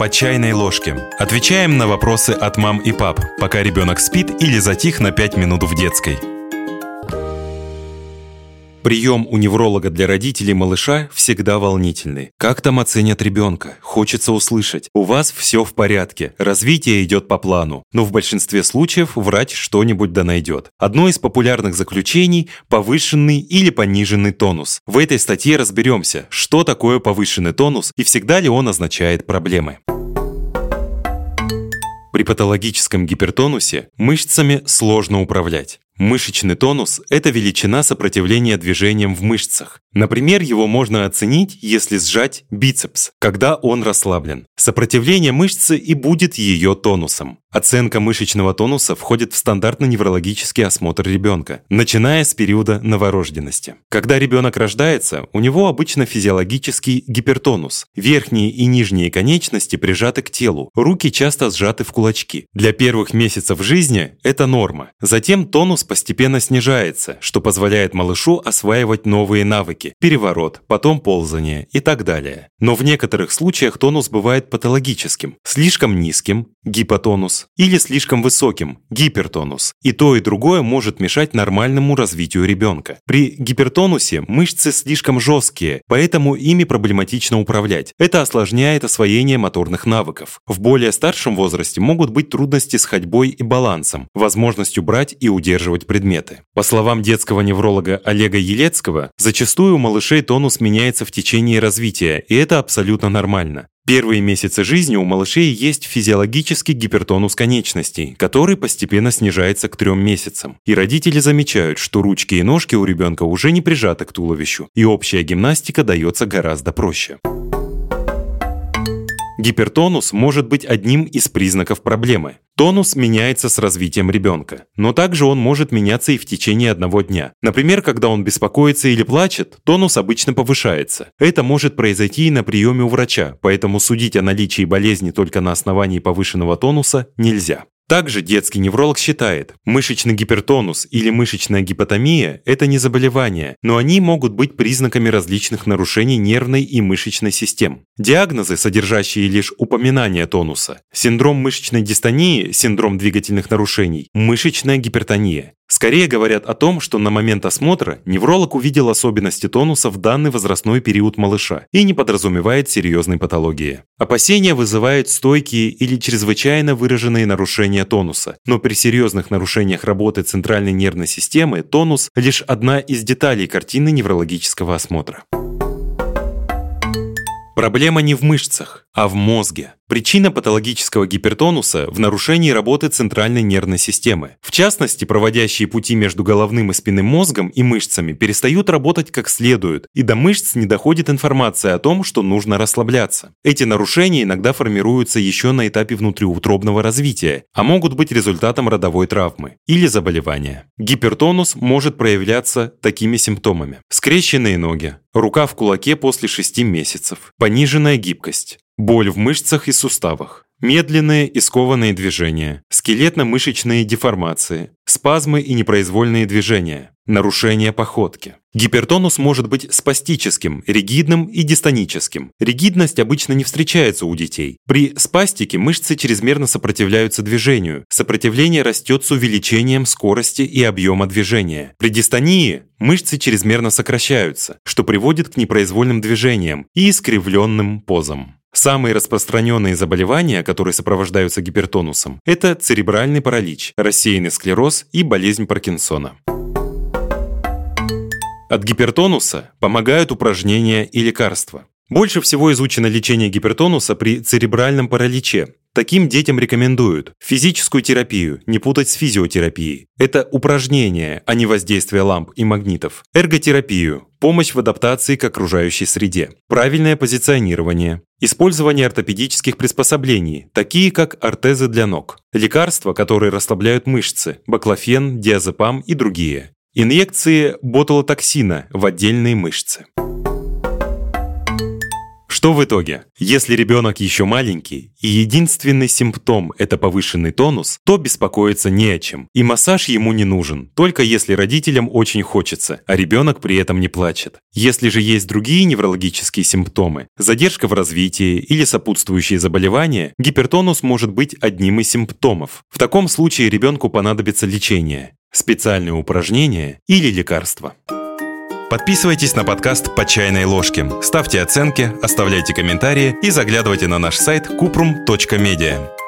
по чайной ложке. Отвечаем на вопросы от мам и пап, пока ребенок спит или затих на 5 минут в детской. Прием у невролога для родителей малыша всегда волнительный. Как там оценят ребенка? Хочется услышать. У вас все в порядке, развитие идет по плану. Но в большинстве случаев врач что-нибудь да найдет. Одно из популярных заключений – повышенный или пониженный тонус. В этой статье разберемся, что такое повышенный тонус и всегда ли он означает проблемы. При патологическом гипертонусе мышцами сложно управлять. Мышечный тонус – это величина сопротивления движениям в мышцах. Например, его можно оценить, если сжать бицепс, когда он расслаблен. Сопротивление мышцы и будет ее тонусом. Оценка мышечного тонуса входит в стандартный неврологический осмотр ребенка, начиная с периода новорожденности. Когда ребенок рождается, у него обычно физиологический гипертонус. Верхние и нижние конечности прижаты к телу, руки часто сжаты в кулачки. Для первых месяцев жизни это норма. Затем тонус постепенно снижается, что позволяет малышу осваивать новые навыки – переворот, потом ползание и так далее. Но в некоторых случаях тонус бывает патологическим, слишком низким – гипотонус, или слишком высоким – гипертонус. И то, и другое может мешать нормальному развитию ребенка. При гипертонусе мышцы слишком жесткие, поэтому ими проблематично управлять. Это осложняет освоение моторных навыков. В более старшем возрасте могут быть трудности с ходьбой и балансом, возможностью брать и удерживать предметы. По словам детского невролога Олега Елецкого, зачастую у малышей тонус меняется в течение развития, и это абсолютно нормально. Первые месяцы жизни у малышей есть физиологический гипертонус конечностей, который постепенно снижается к трем месяцам. И родители замечают, что ручки и ножки у ребенка уже не прижаты к туловищу, и общая гимнастика дается гораздо проще. Гипертонус может быть одним из признаков проблемы. Тонус меняется с развитием ребенка, но также он может меняться и в течение одного дня. Например, когда он беспокоится или плачет, тонус обычно повышается. Это может произойти и на приеме у врача, поэтому судить о наличии болезни только на основании повышенного тонуса нельзя. Также детский невролог считает, мышечный гипертонус или мышечная гипотомия – это не заболевания, но они могут быть признаками различных нарушений нервной и мышечной систем. Диагнозы, содержащие лишь упоминание тонуса – синдром мышечной дистонии, синдром двигательных нарушений, мышечная гипертония. Скорее говорят о том, что на момент осмотра невролог увидел особенности тонуса в данный возрастной период малыша и не подразумевает серьезной патологии. Опасения вызывают стойкие или чрезвычайно выраженные нарушения тонуса, но при серьезных нарушениях работы центральной нервной системы тонус – лишь одна из деталей картины неврологического осмотра. Проблема не в мышцах, а в мозге. Причина патологического гипертонуса в нарушении работы центральной нервной системы. В частности, проводящие пути между головным и спинным мозгом и мышцами перестают работать как следует, и до мышц не доходит информация о том, что нужно расслабляться. Эти нарушения иногда формируются еще на этапе внутриутробного развития, а могут быть результатом родовой травмы или заболевания. Гипертонус может проявляться такими симптомами. Скрещенные ноги, рука в кулаке после 6 месяцев, пониженная гибкость, боль в мышцах и суставах, медленные и скованные движения, скелетно-мышечные деформации, спазмы и непроизвольные движения, нарушение походки. Гипертонус может быть спастическим, ригидным и дистоническим. Ригидность обычно не встречается у детей. При спастике мышцы чрезмерно сопротивляются движению. Сопротивление растет с увеличением скорости и объема движения. При дистонии мышцы чрезмерно сокращаются, что приводит к непроизвольным движениям и искривленным позам. Самые распространенные заболевания, которые сопровождаются гипертонусом, это церебральный паралич, рассеянный склероз и болезнь Паркинсона. От гипертонуса помогают упражнения и лекарства. Больше всего изучено лечение гипертонуса при церебральном параличе. Таким детям рекомендуют физическую терапию, не путать с физиотерапией. Это упражнения, а не воздействие ламп и магнитов. Эрготерапию, помощь в адаптации к окружающей среде. Правильное позиционирование. Использование ортопедических приспособлений, такие как ортезы для ног. Лекарства, которые расслабляют мышцы, баклофен, диазепам и другие. Инъекции ботулотоксина в отдельные мышцы. Что в итоге? Если ребенок еще маленький, и единственный симптом – это повышенный тонус, то беспокоиться не о чем. И массаж ему не нужен, только если родителям очень хочется, а ребенок при этом не плачет. Если же есть другие неврологические симптомы, задержка в развитии или сопутствующие заболевания, гипертонус может быть одним из симптомов. В таком случае ребенку понадобится лечение, специальные упражнения или лекарства. Подписывайтесь на подкаст «По чайной ложке», ставьте оценки, оставляйте комментарии и заглядывайте на наш сайт kuprum.media.